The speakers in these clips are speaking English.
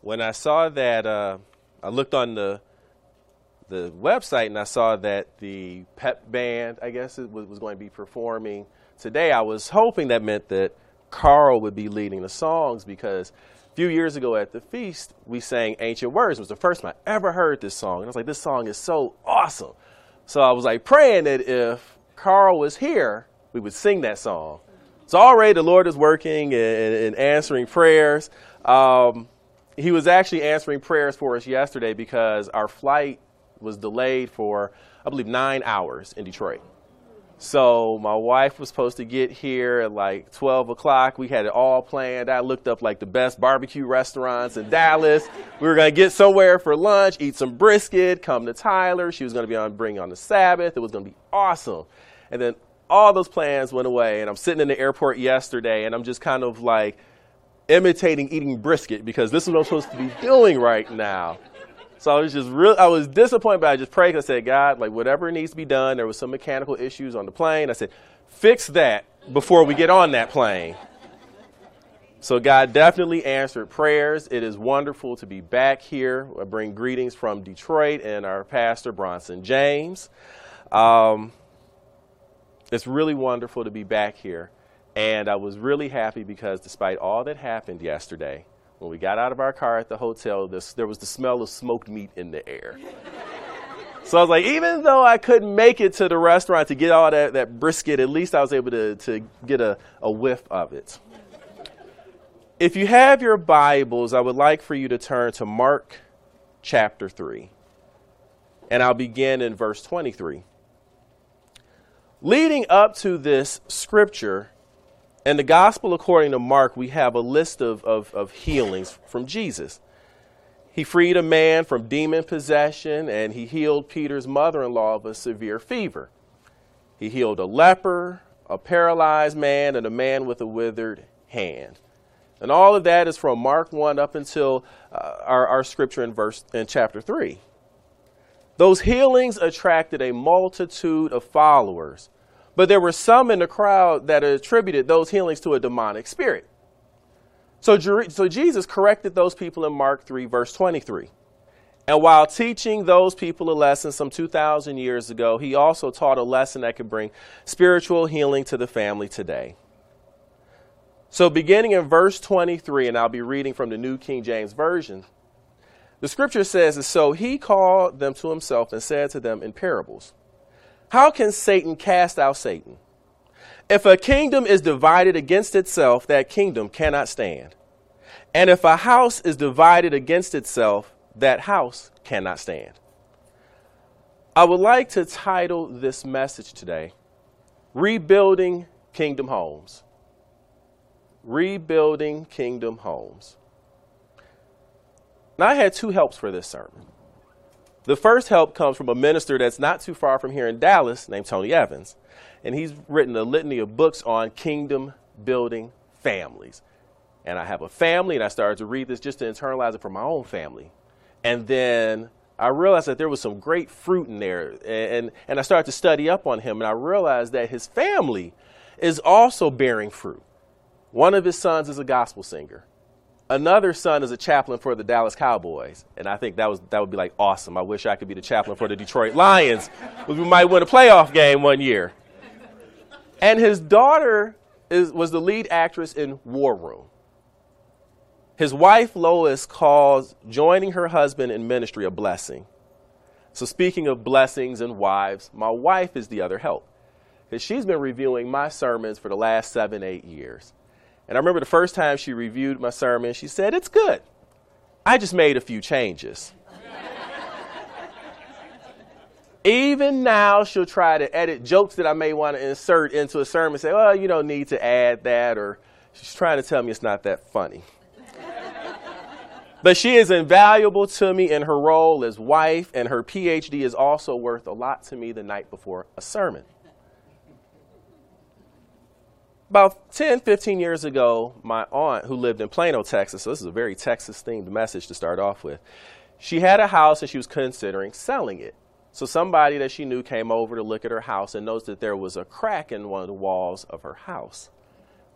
when I saw that, uh, I looked on the the website and I saw that the pep band, I guess, was, was going to be performing today. I was hoping that meant that Carl would be leading the songs because a few years ago at the feast, we sang Ancient Words. It was the first time I ever heard this song. And I was like, this song is so awesome. So I was like praying that if Carl was here, we would sing that song. So already the Lord is working and, and answering prayers. Um, he was actually answering prayers for us yesterday because our flight was delayed for, I believe, nine hours in Detroit. So my wife was supposed to get here at like 12 o'clock. We had it all planned. I looked up like the best barbecue restaurants in Dallas. We were going to get somewhere for lunch, eat some brisket, come to Tyler. She was going to be on bring on the Sabbath. It was going to be awesome. And then all those plans went away. And I'm sitting in the airport yesterday and I'm just kind of like imitating eating brisket because this is what I'm supposed to be doing right now. So I was just real. I was disappointed, but I just prayed. I said, God, like whatever needs to be done. There was some mechanical issues on the plane. I said, fix that before we get on that plane. So God definitely answered prayers. It is wonderful to be back here. I bring greetings from Detroit and our pastor Bronson James. Um, it's really wonderful to be back here, and I was really happy because despite all that happened yesterday, when we got out of our car at the hotel, this, there was the smell of smoked meat in the air. so I was like, even though I couldn't make it to the restaurant to get all that, that brisket, at least I was able to, to get a, a whiff of it. If you have your Bibles, I would like for you to turn to Mark chapter 3. And I'll begin in verse 23. Leading up to this scripture, in the gospel according to Mark, we have a list of, of, of healings from Jesus. He freed a man from demon possession and he healed Peter's mother in law of a severe fever. He healed a leper, a paralyzed man, and a man with a withered hand. And all of that is from Mark 1 up until uh, our, our scripture in verse in chapter 3. Those healings attracted a multitude of followers but there were some in the crowd that attributed those healings to a demonic spirit. So, so Jesus corrected those people in Mark 3, verse 23. And while teaching those people a lesson some 2,000 years ago, he also taught a lesson that could bring spiritual healing to the family today. So, beginning in verse 23, and I'll be reading from the New King James Version, the scripture says, So he called them to himself and said to them in parables. How can Satan cast out Satan? If a kingdom is divided against itself, that kingdom cannot stand. And if a house is divided against itself, that house cannot stand. I would like to title this message today Rebuilding Kingdom Homes. Rebuilding Kingdom Homes. Now, I had two helps for this sermon. The first help comes from a minister that's not too far from here in Dallas named Tony Evans. And he's written a litany of books on kingdom building families. And I have a family, and I started to read this just to internalize it for my own family. And then I realized that there was some great fruit in there. And, and, I started to study up on him, and I realized that his family is also bearing fruit. One of his sons is a gospel singer. Another son is a chaplain for the Dallas Cowboys, and I think that was that would be like awesome. I wish I could be the chaplain for the Detroit Lions. we might win a playoff game one year. And his daughter is, was the lead actress in War Room. His wife Lois calls joining her husband in ministry a blessing. So speaking of blessings and wives, my wife is the other help. Because she's been reviewing my sermons for the last seven, eight years. And I remember the first time she reviewed my sermon, she said, It's good. I just made a few changes. Even now, she'll try to edit jokes that I may want to insert into a sermon say, Well, you don't need to add that, or she's trying to tell me it's not that funny. but she is invaluable to me in her role as wife, and her PhD is also worth a lot to me the night before a sermon. About 10, 15 years ago, my aunt, who lived in Plano, Texas, so this is a very Texas themed message to start off with, she had a house and she was considering selling it. So somebody that she knew came over to look at her house and noticed that there was a crack in one of the walls of her house.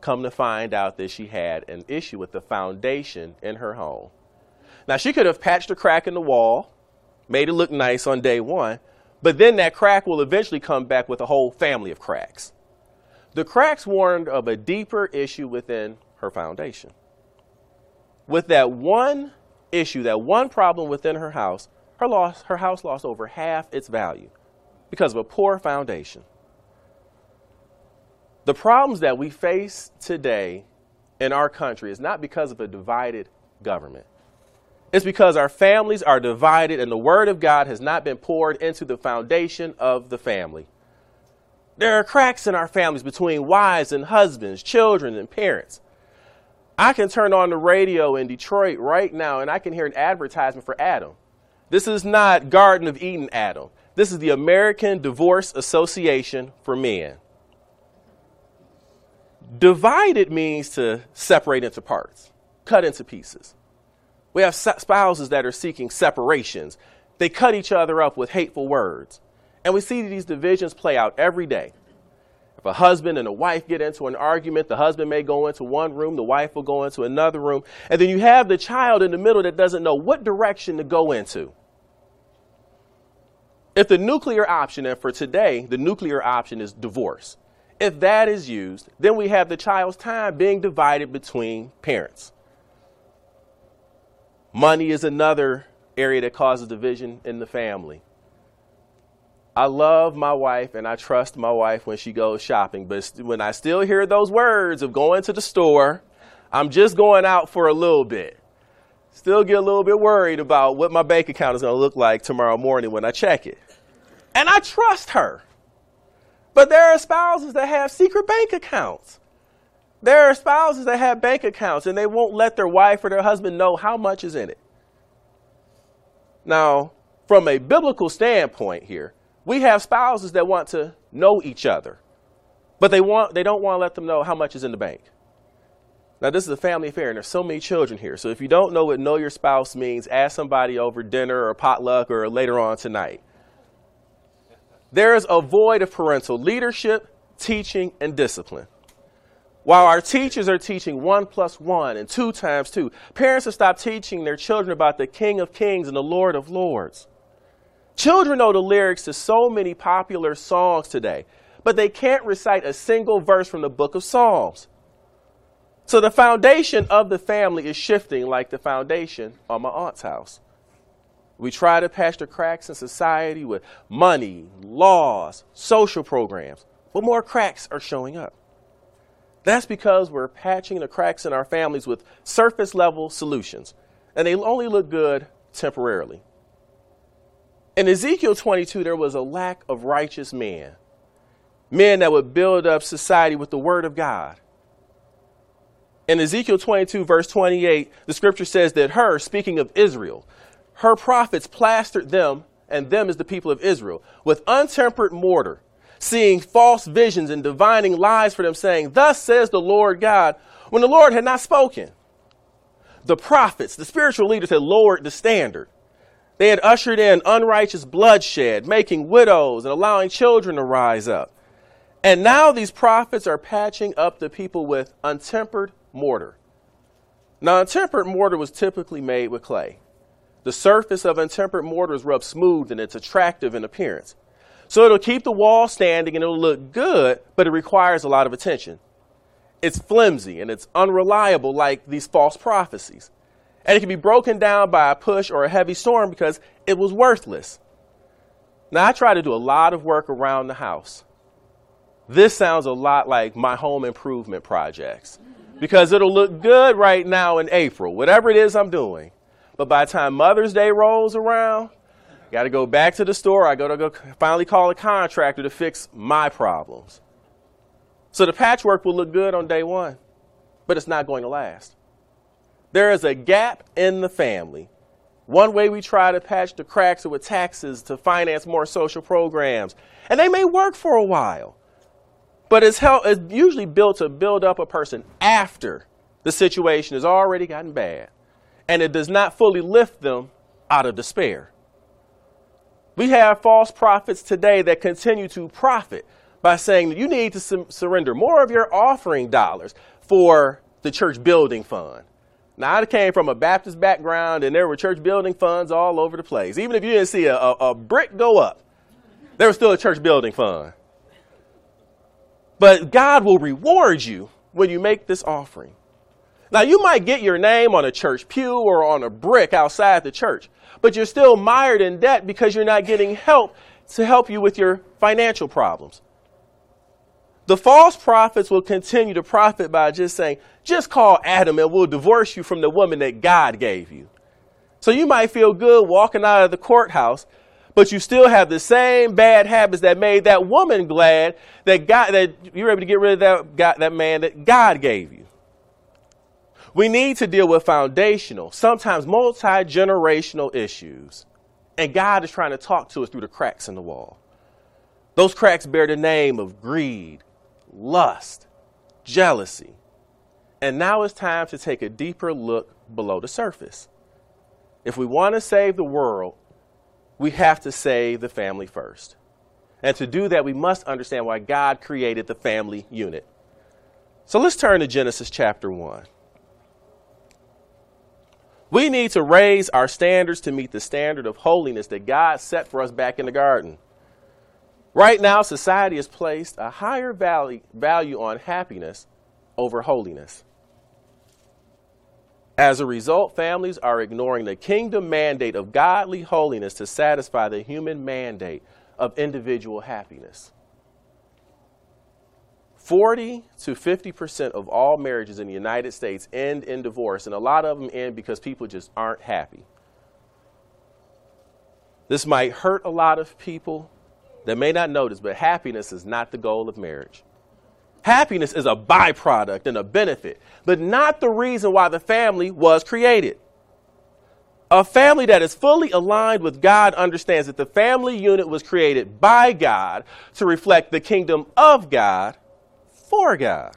Come to find out that she had an issue with the foundation in her home. Now, she could have patched a crack in the wall, made it look nice on day one, but then that crack will eventually come back with a whole family of cracks. The cracks warned of a deeper issue within her foundation. With that one issue, that one problem within her house, her, loss, her house lost over half its value because of a poor foundation. The problems that we face today in our country is not because of a divided government. It's because our families are divided and the Word of God has not been poured into the foundation of the family. There are cracks in our families between wives and husbands, children and parents. I can turn on the radio in Detroit right now and I can hear an advertisement for Adam. This is not Garden of Eden Adam. This is the American Divorce Association for Men. Divided means to separate into parts, cut into pieces. We have spouses that are seeking separations. They cut each other up with hateful words. And we see these divisions play out every day. If a husband and a wife get into an argument, the husband may go into one room, the wife will go into another room, and then you have the child in the middle that doesn't know what direction to go into. If the nuclear option, and for today, the nuclear option is divorce, if that is used, then we have the child's time being divided between parents. Money is another area that causes division in the family. I love my wife and I trust my wife when she goes shopping, but when I still hear those words of going to the store, I'm just going out for a little bit. Still get a little bit worried about what my bank account is going to look like tomorrow morning when I check it. And I trust her. But there are spouses that have secret bank accounts. There are spouses that have bank accounts and they won't let their wife or their husband know how much is in it. Now, from a biblical standpoint here, we have spouses that want to know each other, but they want they don't want to let them know how much is in the bank. Now, this is a family affair, and there's so many children here. So if you don't know what know your spouse means, ask somebody over dinner or potluck or later on tonight. There is a void of parental leadership, teaching, and discipline. While our teachers are teaching one plus one and two times two, parents have stopped teaching their children about the King of Kings and the Lord of Lords. Children know the lyrics to so many popular songs today, but they can't recite a single verse from the book of Psalms. So the foundation of the family is shifting like the foundation on my aunt's house. We try to patch the cracks in society with money, laws, social programs, but more cracks are showing up. That's because we're patching the cracks in our families with surface level solutions, and they only look good temporarily. In Ezekiel 22, there was a lack of righteous men, men that would build up society with the word of God. In Ezekiel 22, verse 28, the scripture says that her, speaking of Israel, her prophets plastered them, and them is the people of Israel, with untempered mortar, seeing false visions and divining lies for them, saying, Thus says the Lord God, when the Lord had not spoken. The prophets, the spiritual leaders had lowered the standard. They had ushered in unrighteous bloodshed, making widows and allowing children to rise up. And now these prophets are patching up the people with untempered mortar. Now, untempered mortar was typically made with clay. The surface of untempered mortar is rubbed smooth and it's attractive in appearance. So it'll keep the wall standing and it'll look good, but it requires a lot of attention. It's flimsy and it's unreliable like these false prophecies. And it can be broken down by a push or a heavy storm because it was worthless. Now, I try to do a lot of work around the house. This sounds a lot like my home improvement projects because it'll look good right now in April, whatever it is I'm doing. But by the time Mother's Day rolls around, got to go back to the store. I got to go finally call a contractor to fix my problems. So the patchwork will look good on day one, but it's not going to last. There is a gap in the family. One way we try to patch the cracks with taxes to finance more social programs. And they may work for a while, but it's, it's usually built to build up a person after the situation has already gotten bad and it does not fully lift them out of despair. We have false prophets today that continue to profit by saying that you need to su- surrender more of your offering dollars for the church building fund. Now, I came from a Baptist background, and there were church building funds all over the place. Even if you didn't see a, a, a brick go up, there was still a church building fund. But God will reward you when you make this offering. Now, you might get your name on a church pew or on a brick outside the church, but you're still mired in debt because you're not getting help to help you with your financial problems. The false prophets will continue to profit by just saying, just call Adam and we'll divorce you from the woman that God gave you. So you might feel good walking out of the courthouse, but you still have the same bad habits that made that woman glad that God that you were able to get rid of that God, that man that God gave you. We need to deal with foundational, sometimes multi-generational issues. And God is trying to talk to us through the cracks in the wall. Those cracks bear the name of greed, lust, jealousy. And now it's time to take a deeper look below the surface. If we want to save the world, we have to save the family first. And to do that, we must understand why God created the family unit. So let's turn to Genesis chapter 1. We need to raise our standards to meet the standard of holiness that God set for us back in the garden. Right now, society has placed a higher value, on happiness over holiness. As a result, families are ignoring the kingdom mandate of godly holiness to satisfy the human mandate of individual happiness. 40 to 50% of all marriages in the United States end in divorce, and a lot of them end because people just aren't happy. This might hurt a lot of people, that may not notice, but happiness is not the goal of marriage. Happiness is a byproduct and a benefit, but not the reason why the family was created. A family that is fully aligned with God understands that the family unit was created by God to reflect the kingdom of God for God.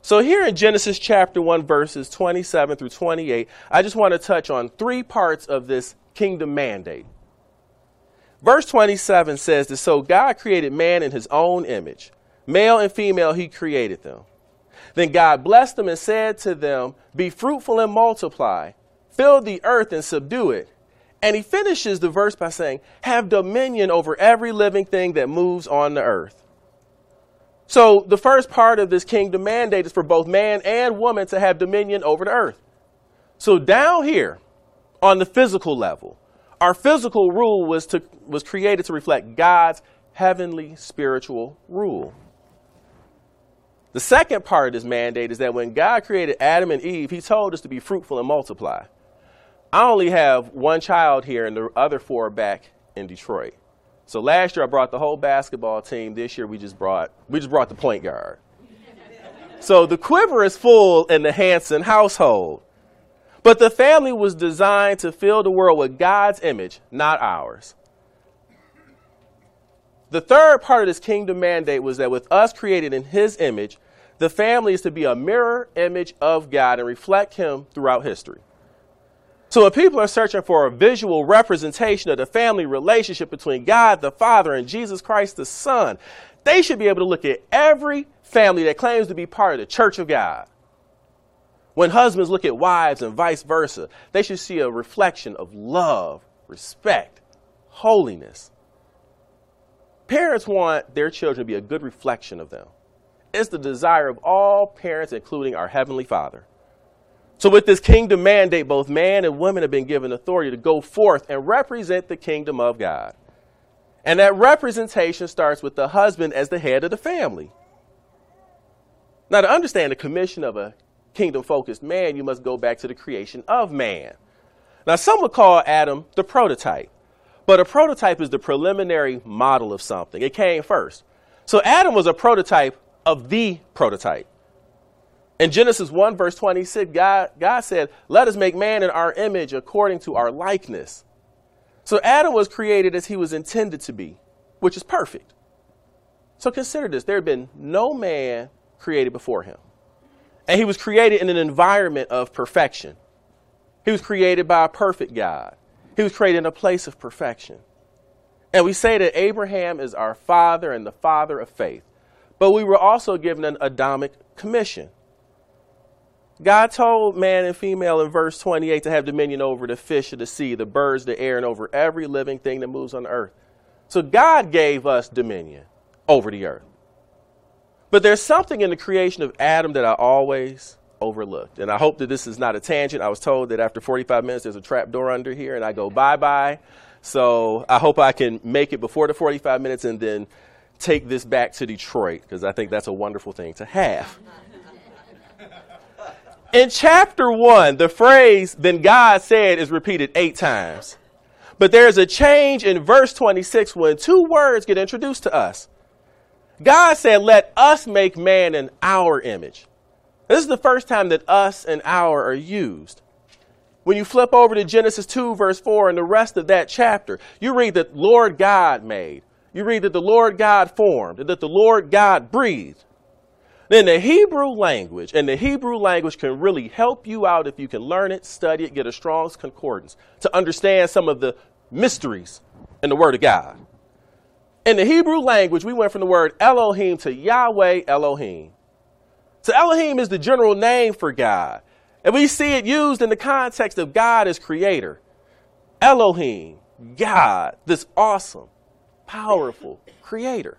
So, here in Genesis chapter 1, verses 27 through 28, I just want to touch on three parts of this kingdom mandate. Verse 27 says that so God created man in his own image. Male and female, he created them. Then God blessed them and said to them, Be fruitful and multiply, fill the earth and subdue it. And he finishes the verse by saying, Have dominion over every living thing that moves on the earth. So the first part of this kingdom mandate is for both man and woman to have dominion over the earth. So down here, on the physical level, our physical rule was, to, was created to reflect God's heavenly spiritual rule. The second part of this mandate is that when God created Adam and Eve, he told us to be fruitful and multiply. I only have one child here, and the other four are back in Detroit. So last year I brought the whole basketball team. This year we just brought we just brought the point guard. so the quiver is full in the Hanson household. But the family was designed to fill the world with God's image, not ours. The third part of this kingdom mandate was that with us created in his image, the family is to be a mirror image of God and reflect him throughout history. So when people are searching for a visual representation of the family relationship between God the Father and Jesus Christ the Son, they should be able to look at every family that claims to be part of the church of God when husbands look at wives and vice versa, they should see a reflection of love, respect, holiness. Parents want their children to be a good reflection of them. It's the desire of all parents, including our Heavenly Father. So, with this kingdom mandate, both man and woman have been given authority to go forth and represent the kingdom of God. And that representation starts with the husband as the head of the family. Now, to understand the commission of a kingdom focused man, you must go back to the creation of man. Now, some would call Adam the prototype, but a prototype is the preliminary model of something. It came first. So, Adam was a prototype of the prototype. In Genesis 1, verse 26, God, God said, Let us make man in our image according to our likeness. So, Adam was created as he was intended to be, which is perfect. So, consider this there had been no man created before him. And he was created in an environment of perfection. He was created by a perfect God. He was created in a place of perfection. And we say that Abraham is our father and the father of faith. But we were also given an Adamic commission. God told man and female in verse 28 to have dominion over the fish of the sea, the birds, the air, and over every living thing that moves on the earth. So God gave us dominion over the earth. But there's something in the creation of Adam that I always overlooked. And I hope that this is not a tangent. I was told that after 45 minutes, there's a trap door under here, and I go bye bye. So I hope I can make it before the 45 minutes and then take this back to Detroit because I think that's a wonderful thing to have. In chapter one, the phrase, then God said, is repeated eight times. But there's a change in verse 26 when two words get introduced to us. God said, let us make man in our image. This is the first time that us and our are used. When you flip over to Genesis 2, verse 4, and the rest of that chapter, you read that Lord God made. You read that the Lord God formed, and that the Lord God breathed. Then the Hebrew language, and the Hebrew language can really help you out if you can learn it, study it, get a Strong's Concordance to understand some of the mysteries in the Word of God. In the Hebrew language, we went from the word Elohim to Yahweh Elohim. So Elohim is the general name for God. And we see it used in the context of God as creator. Elohim, God, this awesome, powerful creator.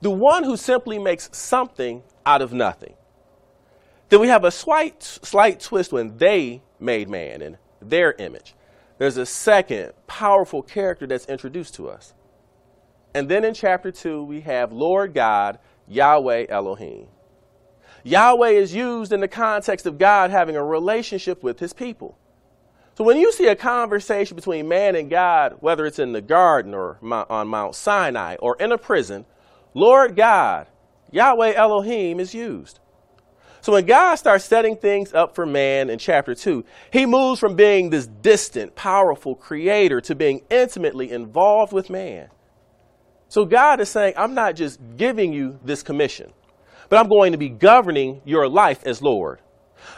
The one who simply makes something out of nothing. Then we have a slight, slight twist when they made man in their image. There's a second powerful character that's introduced to us. And then in chapter 2, we have Lord God, Yahweh Elohim. Yahweh is used in the context of God having a relationship with his people. So when you see a conversation between man and God, whether it's in the garden or on Mount Sinai or in a prison, Lord God, Yahweh Elohim is used. So when God starts setting things up for man in chapter 2, he moves from being this distant, powerful creator to being intimately involved with man. So God is saying, I'm not just giving you this commission but I'm going to be governing your life as Lord.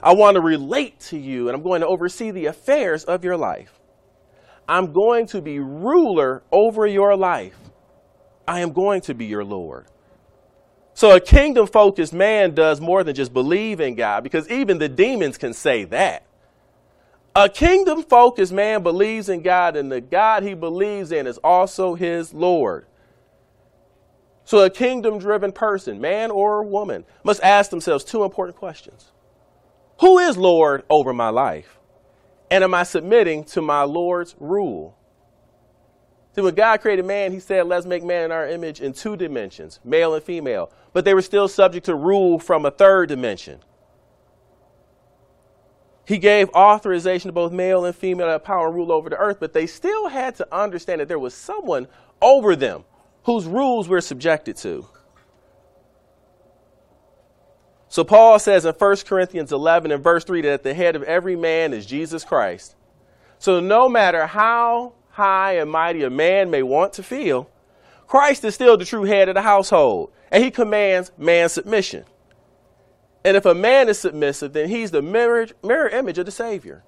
I want to relate to you and I'm going to oversee the affairs of your life. I'm going to be ruler over your life. I am going to be your Lord. So a kingdom focused man does more than just believe in God because even the demons can say that. A kingdom focused man believes in God and the God he believes in is also his Lord. So, a kingdom driven person, man or woman, must ask themselves two important questions Who is Lord over my life? And am I submitting to my Lord's rule? See, when God created man, he said, Let's make man in our image in two dimensions, male and female. But they were still subject to rule from a third dimension. He gave authorization to both male and female to have power and rule over the earth, but they still had to understand that there was someone over them whose rules we're subjected to. So Paul says in 1 Corinthians 11 and verse 3 that at the head of every man is Jesus Christ. So no matter how high and mighty a man may want to feel, Christ is still the true head of the household, and he commands man's submission. And if a man is submissive, then he's the mirror, mirror image of the Savior.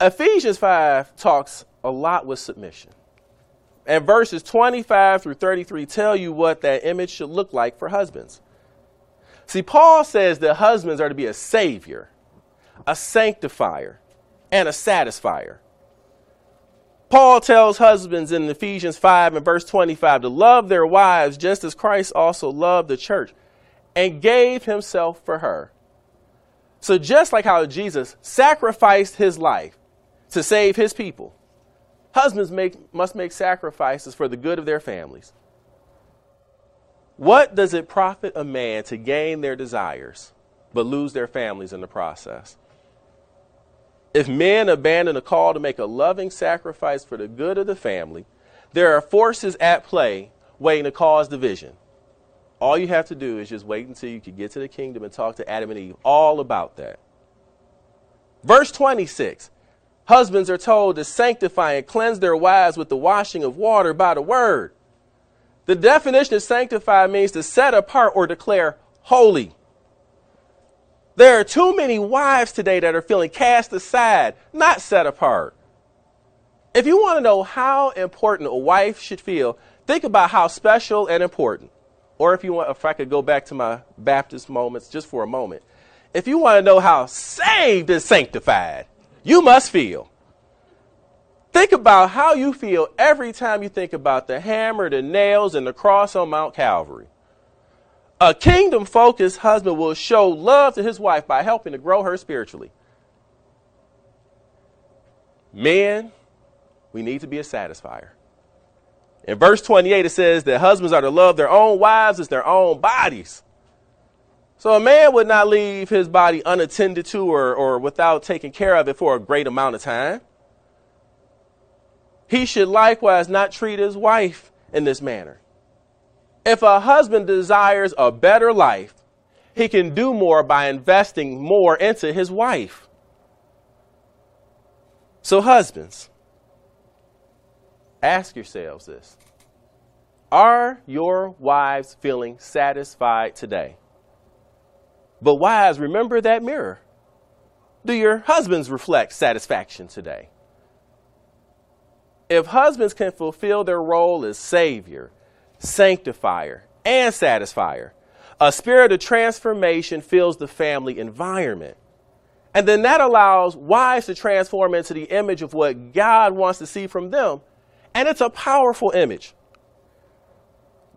Ephesians 5 talks a lot with submission. And verses 25 through 33 tell you what that image should look like for husbands. See, Paul says that husbands are to be a savior, a sanctifier, and a satisfier. Paul tells husbands in Ephesians 5 and verse 25 to love their wives just as Christ also loved the church and gave himself for her. So, just like how Jesus sacrificed his life to save his people, Husbands make, must make sacrifices for the good of their families. What does it profit a man to gain their desires but lose their families in the process? If men abandon a call to make a loving sacrifice for the good of the family, there are forces at play waiting to cause division. All you have to do is just wait until you can get to the kingdom and talk to Adam and Eve all about that. Verse 26 Husbands are told to sanctify and cleanse their wives with the washing of water by the word. The definition of sanctify means to set apart or declare holy. There are too many wives today that are feeling cast aside, not set apart. If you want to know how important a wife should feel, think about how special and important. Or if you want, if I could go back to my Baptist moments just for a moment, if you want to know how saved and sanctified you must feel, think about how you feel every time you think about the hammer, the nails, and the cross on Mount Calvary. A kingdom focused husband will show love to his wife by helping to grow her spiritually. Men, we need to be a satisfier. In verse 28, it says that husbands are to love their own wives as their own bodies. So a man would not leave his body unattended to or, or without taking care of it for a great amount of time. He should likewise not treat his wife in this manner. If a husband desires a better life, he can do more by investing more into his wife. So, husbands, ask yourselves this Are your wives feeling satisfied today? But, wives, remember that mirror. Do your husbands reflect satisfaction today? If husbands can fulfill their role as Savior, sanctifier, and satisfier. A spirit of transformation fills the family environment. And then that allows wives to transform into the image of what God wants to see from them. And it's a powerful image.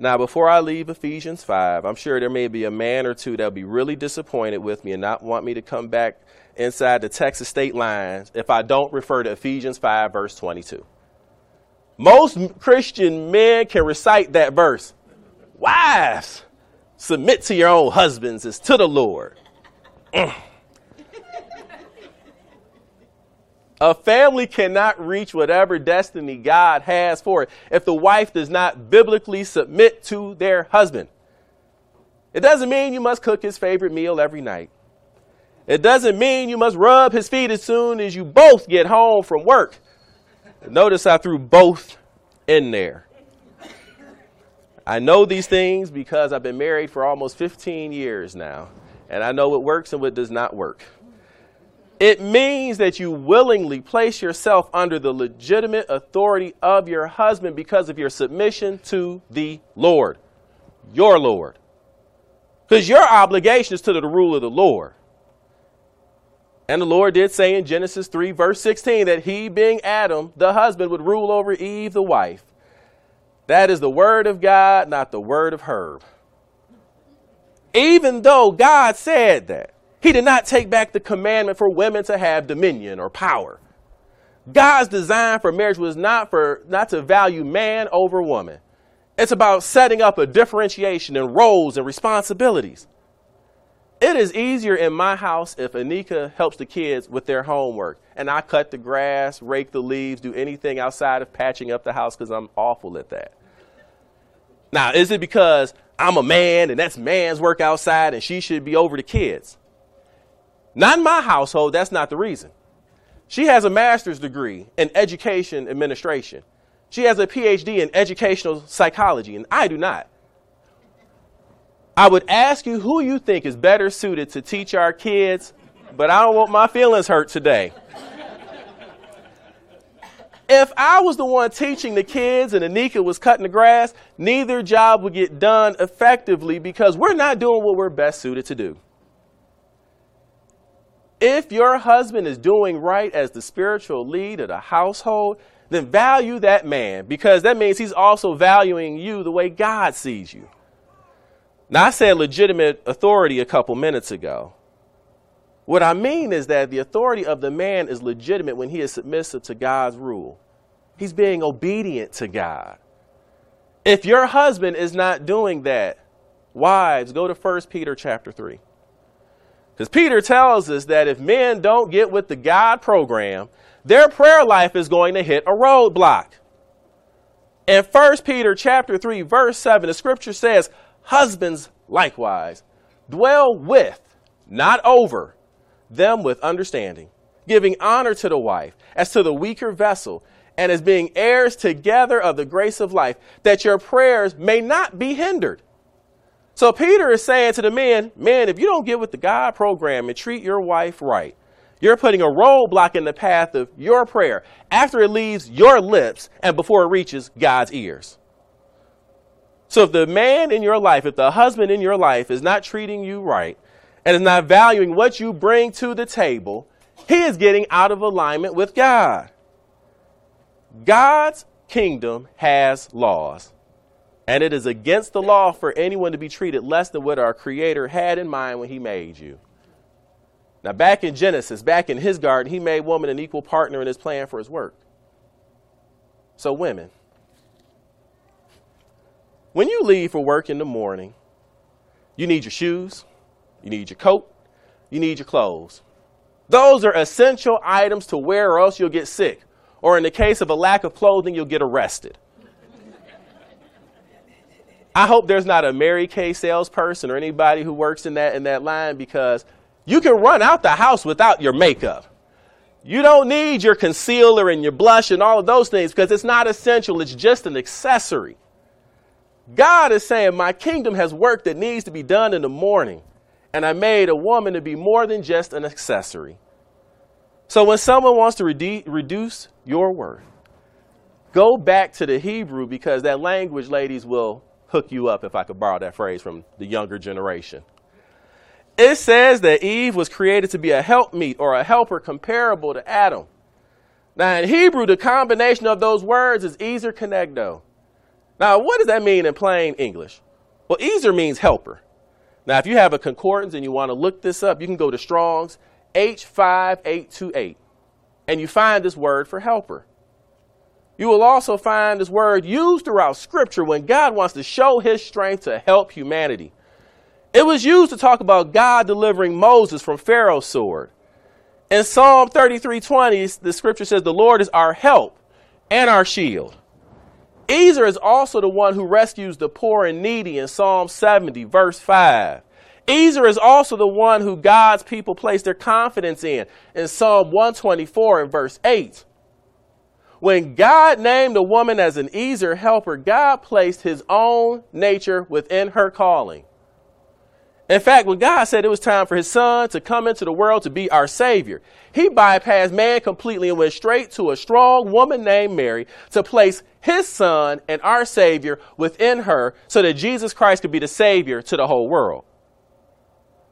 Now, before I leave Ephesians 5, I'm sure there may be a man or two that'll be really disappointed with me and not want me to come back inside the Texas state lines if I don't refer to Ephesians 5, verse 22. Most Christian men can recite that verse. Wives, submit to your own husbands as to the Lord. Mm. A family cannot reach whatever destiny God has for it if the wife does not biblically submit to their husband. It doesn't mean you must cook his favorite meal every night. It doesn't mean you must rub his feet as soon as you both get home from work. Notice I threw both in there. I know these things because I've been married for almost 15 years now, and I know what works and what does not work. It means that you willingly place yourself under the legitimate authority of your husband because of your submission to the Lord, your Lord. Because your obligation is to the rule of the Lord. And the Lord did say in Genesis 3, verse 16, that he, being Adam, the husband, would rule over Eve, the wife. That is the word of God, not the word of Herb. Even though God said that, he did not take back the commandment for women to have dominion or power. God's design for marriage was not for not to value man over woman. It's about setting up a differentiation in roles and responsibilities. It is easier in my house if Anika helps the kids with their homework and I cut the grass, rake the leaves, do anything outside of patching up the house because I'm awful at that. Now, is it because I'm a man and that's man's work outside and she should be over the kids? Not in my household, that's not the reason. She has a master's degree in education administration. She has a PhD in educational psychology, and I do not. I would ask you who you think is better suited to teach our kids, but I don't want my feelings hurt today. if I was the one teaching the kids and Anika was cutting the grass, neither job would get done effectively because we're not doing what we're best suited to do. If your husband is doing right as the spiritual lead of the household, then value that man because that means he's also valuing you the way God sees you. Now, I said legitimate authority a couple minutes ago. What I mean is that the authority of the man is legitimate when he is submissive to God's rule. He's being obedient to God. If your husband is not doing that, wives, go to 1 Peter chapter 3. Because Peter tells us that if men don't get with the God program, their prayer life is going to hit a roadblock. In 1 Peter chapter 3 verse 7, the scripture says, Husbands likewise dwell with, not over, them with understanding, giving honor to the wife as to the weaker vessel, and as being heirs together of the grace of life, that your prayers may not be hindered. So Peter is saying to the men, man, if you don't get with the God program and treat your wife right, you're putting a roadblock in the path of your prayer after it leaves your lips and before it reaches God's ears. So if the man in your life, if the husband in your life is not treating you right, and is not valuing what you bring to the table, he is getting out of alignment with God. God's kingdom has laws, and it is against the law for anyone to be treated less than what our Creator had in mind when He made you. Now, back in Genesis, back in His garden, He made woman an equal partner in His plan for His work. So, women, when you leave for work in the morning, you need your shoes, you need your coat, you need your clothes. Those are essential items to wear, or else you'll get sick. Or in the case of a lack of clothing, you'll get arrested. I hope there's not a Mary Kay salesperson or anybody who works in that in that line because you can run out the house without your makeup. You don't need your concealer and your blush and all of those things because it's not essential. It's just an accessory. God is saying, My kingdom has work that needs to be done in the morning, and I made a woman to be more than just an accessory. So when someone wants to redu- reduce your worth, go back to the Hebrew because that language, ladies, will hook you up, if I could borrow that phrase from the younger generation. It says that Eve was created to be a helpmeet or a helper comparable to Adam. Now, in Hebrew, the combination of those words is ezer kenegdo. Now, what does that mean in plain English? Well, ezer means helper. Now, if you have a concordance and you want to look this up, you can go to Strong's H5828 and you find this word for helper. You will also find this word used throughout Scripture when God wants to show his strength to help humanity. It was used to talk about God delivering Moses from Pharaoh's sword. In Psalm 33:20, the scripture says, The Lord is our help and our shield. Ezer is also the one who rescues the poor and needy in Psalm 70, verse 5. Ezer is also the one who God's people place their confidence in in Psalm 124 and verse 8. When God named a woman as an Ezer helper, God placed his own nature within her calling. In fact, when God said it was time for his son to come into the world to be our savior, he bypassed man completely and went straight to a strong woman named Mary to place his son and our savior within her so that Jesus Christ could be the savior to the whole world.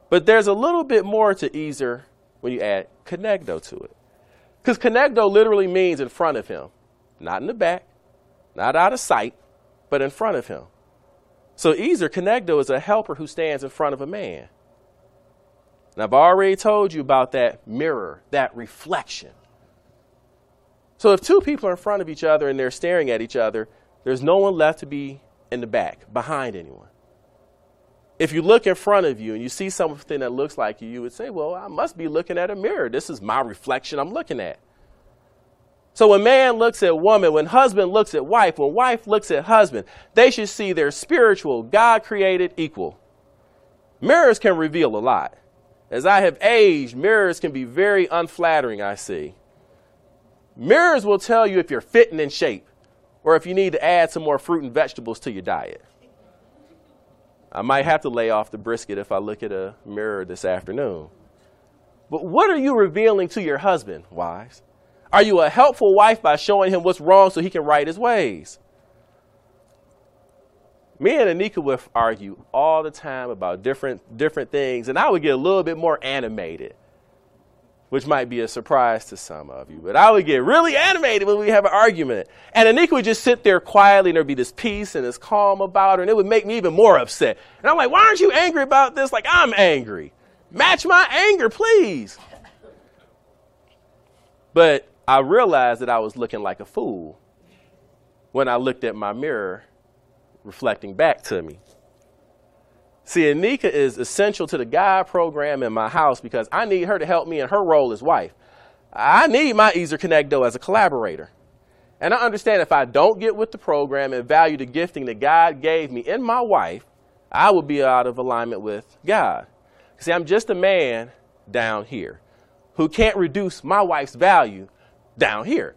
But there's a little bit more to Ezer when you add kenegdo to it. Because kenegdo literally means in front of him, not in the back, not out of sight, but in front of him. So Ezer kenegdo is a helper who stands in front of a man. And I've already told you about that mirror, that reflection. So if two people are in front of each other and they're staring at each other, there's no one left to be in the back, behind anyone. If you look in front of you and you see something that looks like you, you would say, Well, I must be looking at a mirror. This is my reflection I'm looking at. So when man looks at woman, when husband looks at wife, when wife looks at husband, they should see their spiritual, God created equal. Mirrors can reveal a lot. As I have aged, mirrors can be very unflattering, I see. Mirrors will tell you if you're fitting in shape or if you need to add some more fruit and vegetables to your diet. I might have to lay off the brisket if I look at a mirror this afternoon. But what are you revealing to your husband, wives? Are you a helpful wife by showing him what's wrong so he can right his ways? Me and Anika would argue all the time about different different things, and I would get a little bit more animated which might be a surprise to some of you. But I would get really animated when we have an argument. And Anika would just sit there quietly and there'd be this peace and this calm about her, and it would make me even more upset. And I'm like, why aren't you angry about this? Like, I'm angry. Match my anger, please. But I realized that I was looking like a fool when I looked at my mirror reflecting back to me. See, Anika is essential to the God program in my house because I need her to help me in her role as wife. I need my Ezer Kenegdo as a collaborator. And I understand if I don't get with the program and value the gifting that God gave me in my wife, I will be out of alignment with God. See, I'm just a man down here who can't reduce my wife's value down here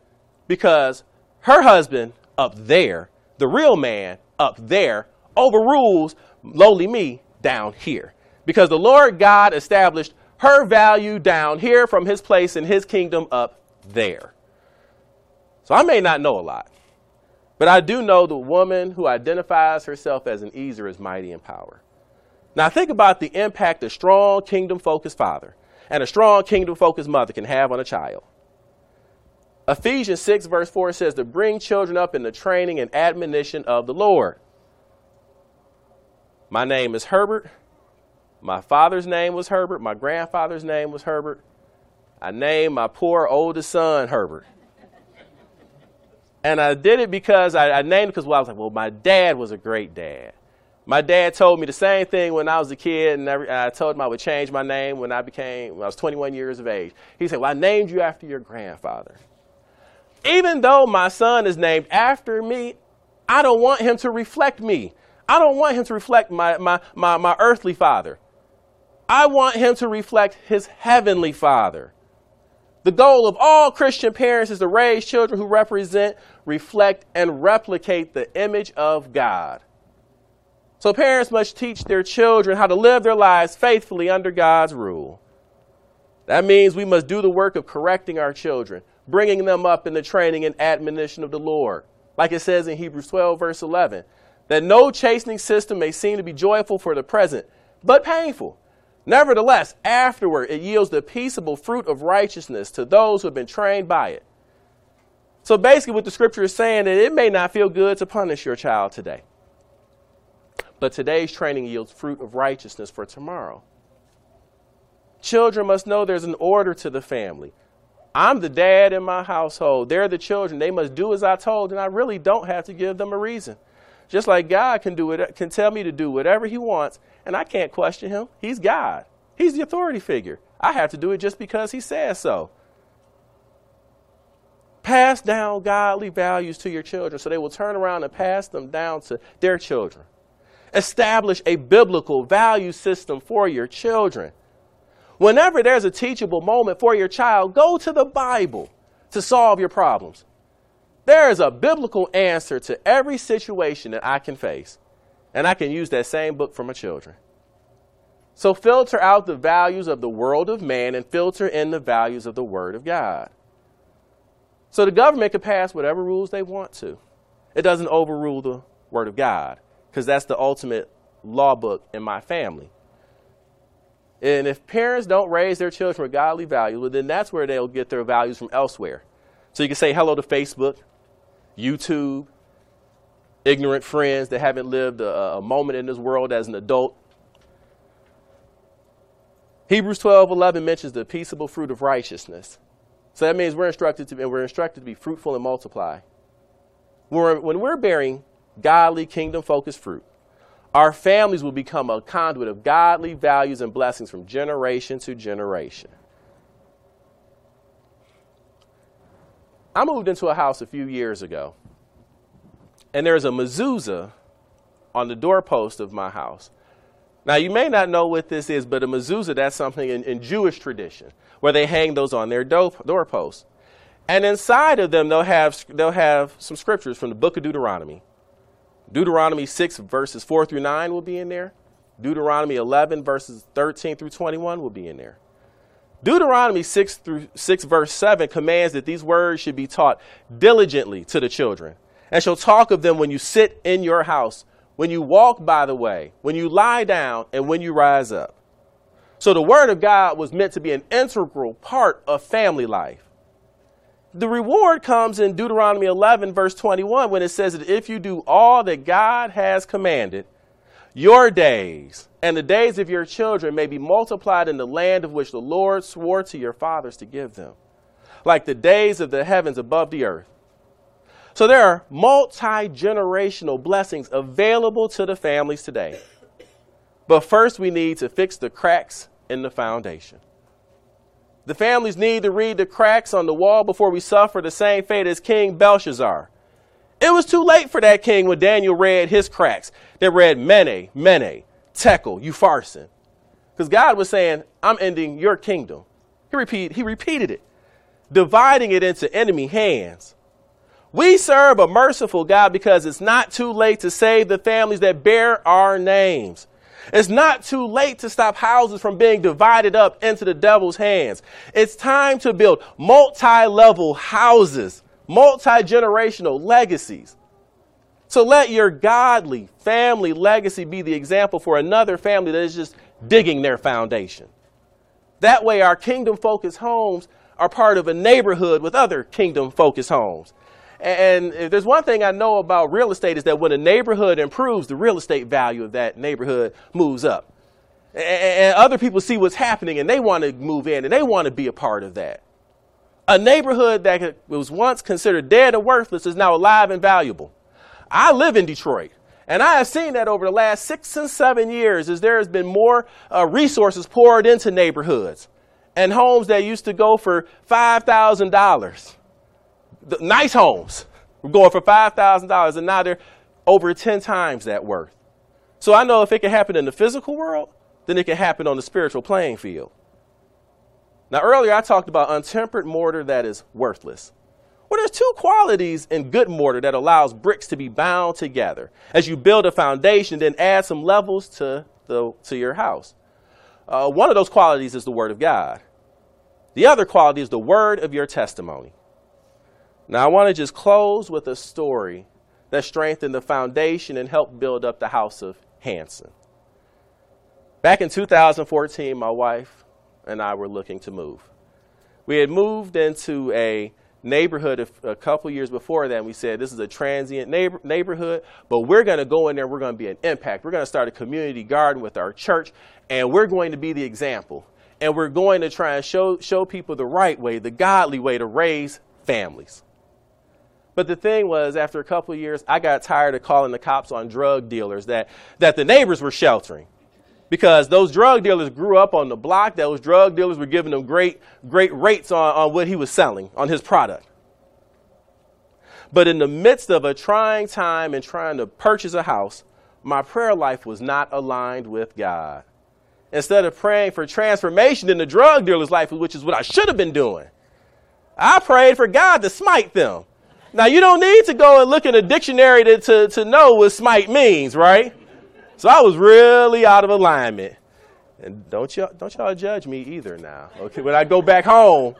because her husband up there, the real man up there, overrules lowly me down here. Because the Lord God established her value down here from his place in his kingdom up there. So I may not know a lot, but I do know the woman who identifies herself as an Ezer is mighty in power. Now, think about the impact a strong kingdom focused father and a strong kingdom focused mother can have on a child. Ephesians 6, verse 4 says to bring children up in the training and admonition of the Lord. My name is Herbert. My father's name was Herbert. My grandfather's name was Herbert. I named my poor oldest son Herbert. And I did it because I, I named it because well, I was like, well, my dad was a great dad. My dad told me the same thing when I was a kid, and I told him I would change my name when I became when I was 21 years of age. He said, "Well, I named you after your grandfather." Even though my son is named after me, I don't want him to reflect me. I don't want him to reflect my, my, my, my earthly father. I want him to reflect his heavenly father. The goal of all Christian parents is to raise children who represent, reflect, and replicate the image of God. So parents must teach their children how to live their lives faithfully under God's rule. That means we must do the work of correcting our children, bringing them up in the training and admonition of the Lord. Like it says in Hebrews 12, verse 11, that no chastening system may seem to be joyful for the present, but painful. Nevertheless, afterward it yields the peaceable fruit of righteousness to those who have been trained by it. So basically, what the scripture is saying is that it may not feel good to punish your child today. But today's training yields fruit of righteousness for tomorrow. Children must know there's an order to the family. I'm the dad in my household. They're the children. They must do as I told, and I really don't have to give them a reason. Just like God can do it, can tell me to do whatever He wants, and I can't question Him. He's God. He's the authority figure. I have to do it just because He says so. Pass down godly values to your children so they will turn around and pass them down to their children. Establish a biblical value system for your children. Whenever there's a teachable moment for your child, go to the Bible to solve your problems. There is a biblical answer to every situation that I can face, and I can use that same book for my children. So filter out the values of the world of man and filter in the values of the Word of God. So the government can pass whatever rules they want to. It doesn't overrule the Word of God because that's the ultimate law book in my family. And if parents don't raise their children with godly values, well, then that's where they'll get their values from elsewhere. So you can say hello to Facebook, YouTube, ignorant friends that haven't lived a, a moment in this world as an adult. Hebrews 12, 11 mentions the peaceable fruit of righteousness. So that means we're instructed to, we're instructed to be fruitful and multiply. We're, when we're bearing godly, kingdom focused fruit. Our families will become a conduit of godly values and blessings from generation to generation. I moved into a house a few years ago, and there's a mezuzah on the doorpost of my house. Now, you may not know what this is, but a mezuzah, that's something in, in Jewish tradition where they hang those on their do- doorposts. And inside of them, they'll have, they'll have some scriptures from the book of Deuteronomy. Deuteronomy 6, verses 4 through 9 will be in there. Deuteronomy 11, verses 13 through 21 will be in there. Deuteronomy 6 through 6 verse 7 commands that these words should be taught diligently to the children and shall talk of them when you sit in your house, when you walk by the way, when you lie down, and when you rise up. So the word of God was meant to be an integral part of family life the reward comes in Deuteronomy 11, verse 21, when it says that if you do all that God has commanded, your days and the days of your children may be multiplied in the land of which the Lord swore to your fathers to give them, like the days of the heavens above the earth. So there are multi generational blessings available to the families today. But first, we need to fix the cracks in the foundation. The families need to read the cracks on the wall before we suffer the same fate as King Belshazzar. It was too late for that king when Daniel read his cracks. They read Mene, Mene, Tekel, Upharsin. Because God was saying, I'm ending your kingdom. He, repeat, he repeated it, dividing it into enemy hands. We serve a merciful God because it's not too late to save the families that bear our names. It's not too late to stop houses from being divided up into the devil's hands. It's time to build multi level houses, multi generational legacies. So let your godly family legacy be the example for another family that is just digging their foundation. That way, our kingdom focused homes are part of a neighborhood with other kingdom focused homes. And if there's one thing I know about real estate is that when a neighborhood improves, the real estate value of that neighborhood moves up. And other people see what's happening and they want to move in and they want to be a part of that. A neighborhood that was once considered dead and worthless is now alive and valuable. I live in Detroit. And I have seen that over the last six and seven years as there has been more uh, resources poured into neighborhoods and homes that used to go for $5,000. Nice homes were going for $5,000 and now they're over 10 times that worth. So I know if it can happen in the physical world, then it can happen on the spiritual playing field. Now, earlier I talked about untempered mortar that is worthless. Well, there's two qualities in good mortar that allows bricks to be bound together. As you build a foundation, then add some levels to, the, to your house. Uh, one of those qualities is the Word of God. The other quality is the word of your testimony. Now, I want to just close with a story that strengthened the foundation and helped build up the house of Hanson. Back in 2014, my wife and I were looking to move. We had moved into a neighborhood a couple years before that. And we said this is a transient neighbor, neighborhood, but we're going to go in there. We're going to be an impact. We're going to start a community garden with our church, and we're going to be the example. And we're going to try and show show people the right way, the godly way to raise families. But the thing was, after a couple years, I got tired of calling the cops on drug dealers that, that the neighbors were sheltering because those drug dealers grew up on the block. Those drug dealers were giving them great, great rates on, on what he was selling, on his product. But in the midst of a trying time and trying to purchase a house, my prayer life was not aligned with God. Instead of praying for transformation in the drug dealer's life, which is what I should have been doing, I prayed for God to smite them. Now, you don't need to go and look in a dictionary to, to, to know what smite means, right? So I was really out of alignment. And don't y'all, don't y'all judge me either now, okay, when I go back home.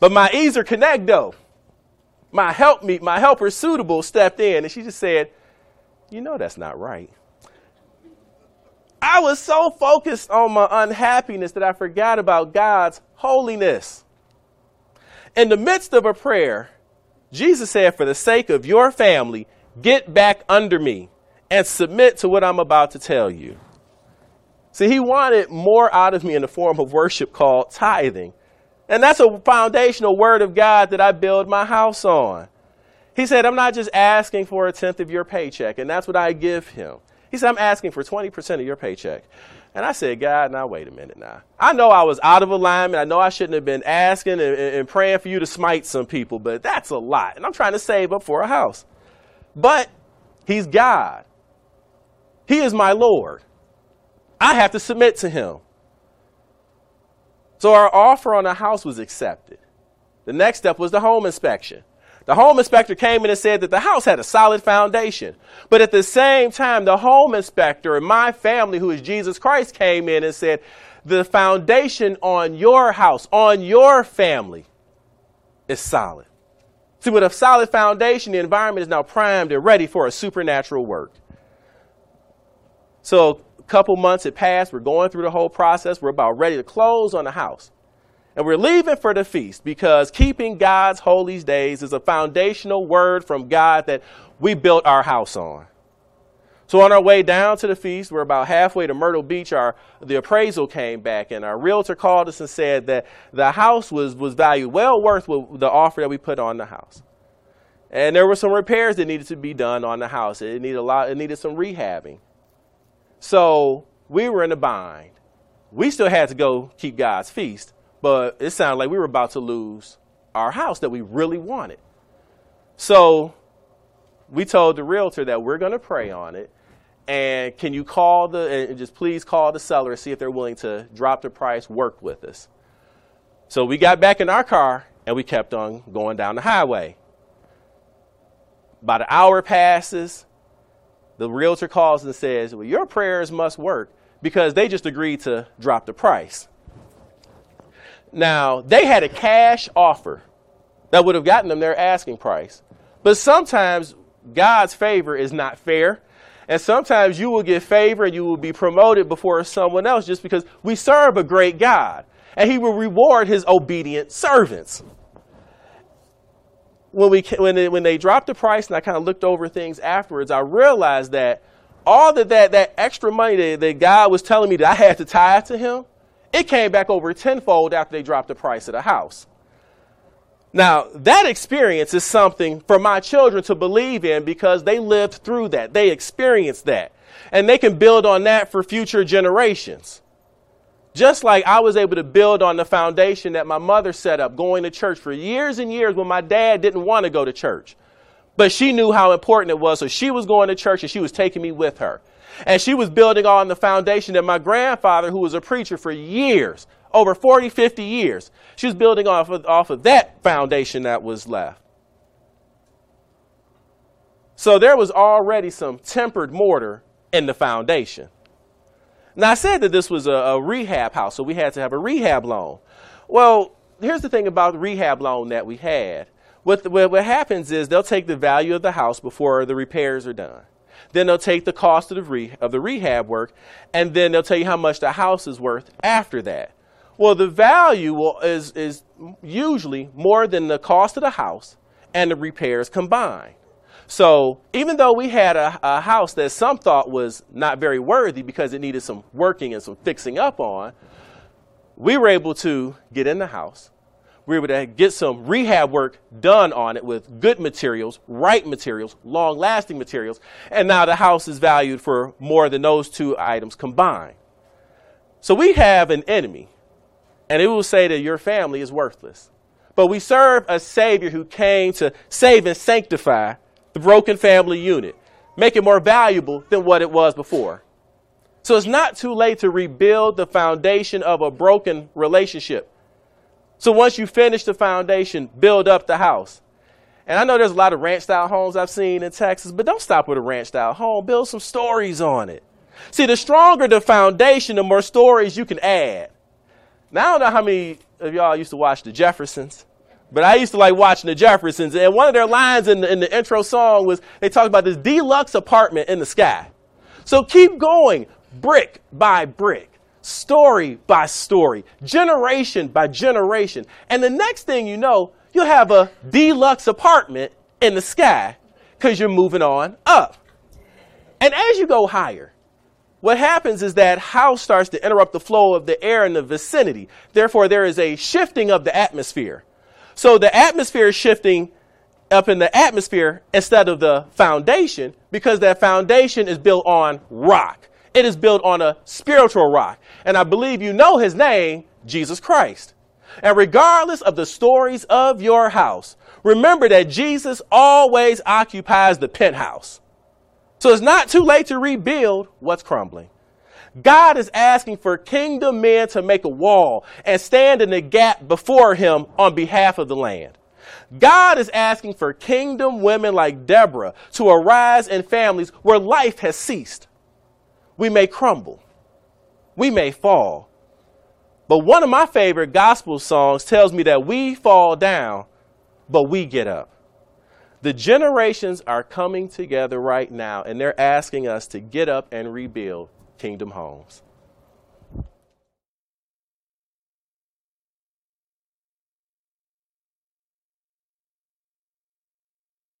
But my ezer kenegdo, though, my help me, my helper suitable stepped in and she just said, You know that's not right. I was so focused on my unhappiness that I forgot about God's holiness. In the midst of a prayer, Jesus said, For the sake of your family, get back under me and submit to what I'm about to tell you. See, he wanted more out of me in the form of worship called tithing. And that's a foundational word of God that I build my house on. He said, I'm not just asking for a tenth of your paycheck, and that's what I give him. He said, I'm asking for 20% of your paycheck. And I said, God, now wait a minute now. I know I was out of alignment. I know I shouldn't have been asking and, and praying for you to smite some people, but that's a lot. And I'm trying to save up for a house. But he's God. He is my Lord. I have to submit to him. So our offer on the house was accepted. The next step was the home inspection. The home inspector came in and said that the house had a solid foundation. But at the same time, the home inspector and my family, who is Jesus Christ, came in and said, the foundation on your house, on your family, is solid. See, with a solid foundation, the environment is now primed and ready for a supernatural work. So a couple months had passed. We're going through the whole process. We're about ready to close on the house. And we're leaving for the feast because keeping God's holy days is a foundational word from God that we built our house on. So on our way down to the feast, we're about halfway to Myrtle Beach. Our the appraisal came back, and our realtor called us and said that the house was was valued well worth the offer that we put on the house. And there were some repairs that needed to be done on the house. It needed a lot. It needed some rehabbing. So we were in a bind. We still had to go keep God's feast, but it sounded like we were about to lose our house that we really wanted. So we told the realtor that we're going to pray on it. And can you call the, and just please call the seller and see if they're willing to drop the price, work with us. So we got back in our car and we kept on going down the highway. About an hour passes the realtor calls and says, Well, your prayers must work because they just agreed to drop the price. Now, they had a cash offer that would have gotten them their asking price. But sometimes God's favor is not fair. And sometimes you will get favor and you will be promoted before someone else just because we serve a great God. And he will reward his obedient servants. When, we, when, they, when they dropped the price and I kind of looked over things afterwards, I realized that all that, that, that extra money that, that God was telling me that I had to tithe to him, it came back over tenfold after they dropped the price of the house. Now, that experience is something for my children to believe in because they lived through that. They experienced that. And they can build on that for future generations. Just like I was able to build on the foundation that my mother set up going to church for years and years when my dad didn't want to go to church. But she knew how important it was, so she was going to church and she was taking me with her. And she was building on the foundation that my grandfather, who was a preacher for years, over 40, 50 years, she was building off of, off of that foundation that was left. So there was already some tempered mortar in the foundation. Now, I said that this was a, a, rehab house, so we had to have a rehab loan. Well, here's the thing about the rehab loan that we had what, the, what happens is they'll take the value of the house before the repairs are done. Then they'll take the cost of the, re, of the rehab work, and then they'll tell you how much the house is worth after that. Well, the value will, is, is usually more than the cost of the house and the repairs combined. So even though we had a, a, house that some thought was not very worthy because it needed some working and some fixing up on, we were able to get in the house we were able to get some rehab work done on it with good materials, right materials, long lasting materials, and now the house is valued for more than those two items combined. So we have an enemy, and it will say that your family is worthless. But we serve a Savior who came to save and sanctify the broken family unit, make it more valuable than what it was before. So it's not too late to rebuild the foundation of a broken relationship so once you finish the foundation, build up the house. And I know there's a lot of ranch style homes I've seen in Texas, but don't stop with a ranch style home. Build some stories on it. See, the stronger the foundation, the more stories you can add. Now, I don't know how many of y'all used to watch The Jeffersons, but I used to like watching The Jeffersons. And one of their lines in the, in the intro song was they talked about this deluxe apartment in the sky. So keep going, brick by brick story by story, generation by generation. And the next thing you know, you'll have a deluxe apartment in the sky because you're moving on up. And as you go higher, what happens is that house starts to interrupt the flow of the air in the vicinity. Therefore, there is a shifting of the atmosphere. So the atmosphere is shifting up in the atmosphere instead of the foundation because that foundation is built on rock. It is built on a spiritual rock. And I believe you know his name, Jesus Christ. And regardless of the stories of your house, remember that Jesus always occupies the penthouse. So it's not too late to rebuild what's crumbling. God is asking for kingdom men to make a wall and stand in the gap before him on behalf of the land. God is asking for kingdom women like Deborah to arise in families where life has ceased we may crumble, we may fall. But one of my favorite gospel songs tells me that we fall down, but we get up. The generations are coming together right now, and they're asking us to get up and rebuild kingdom homes.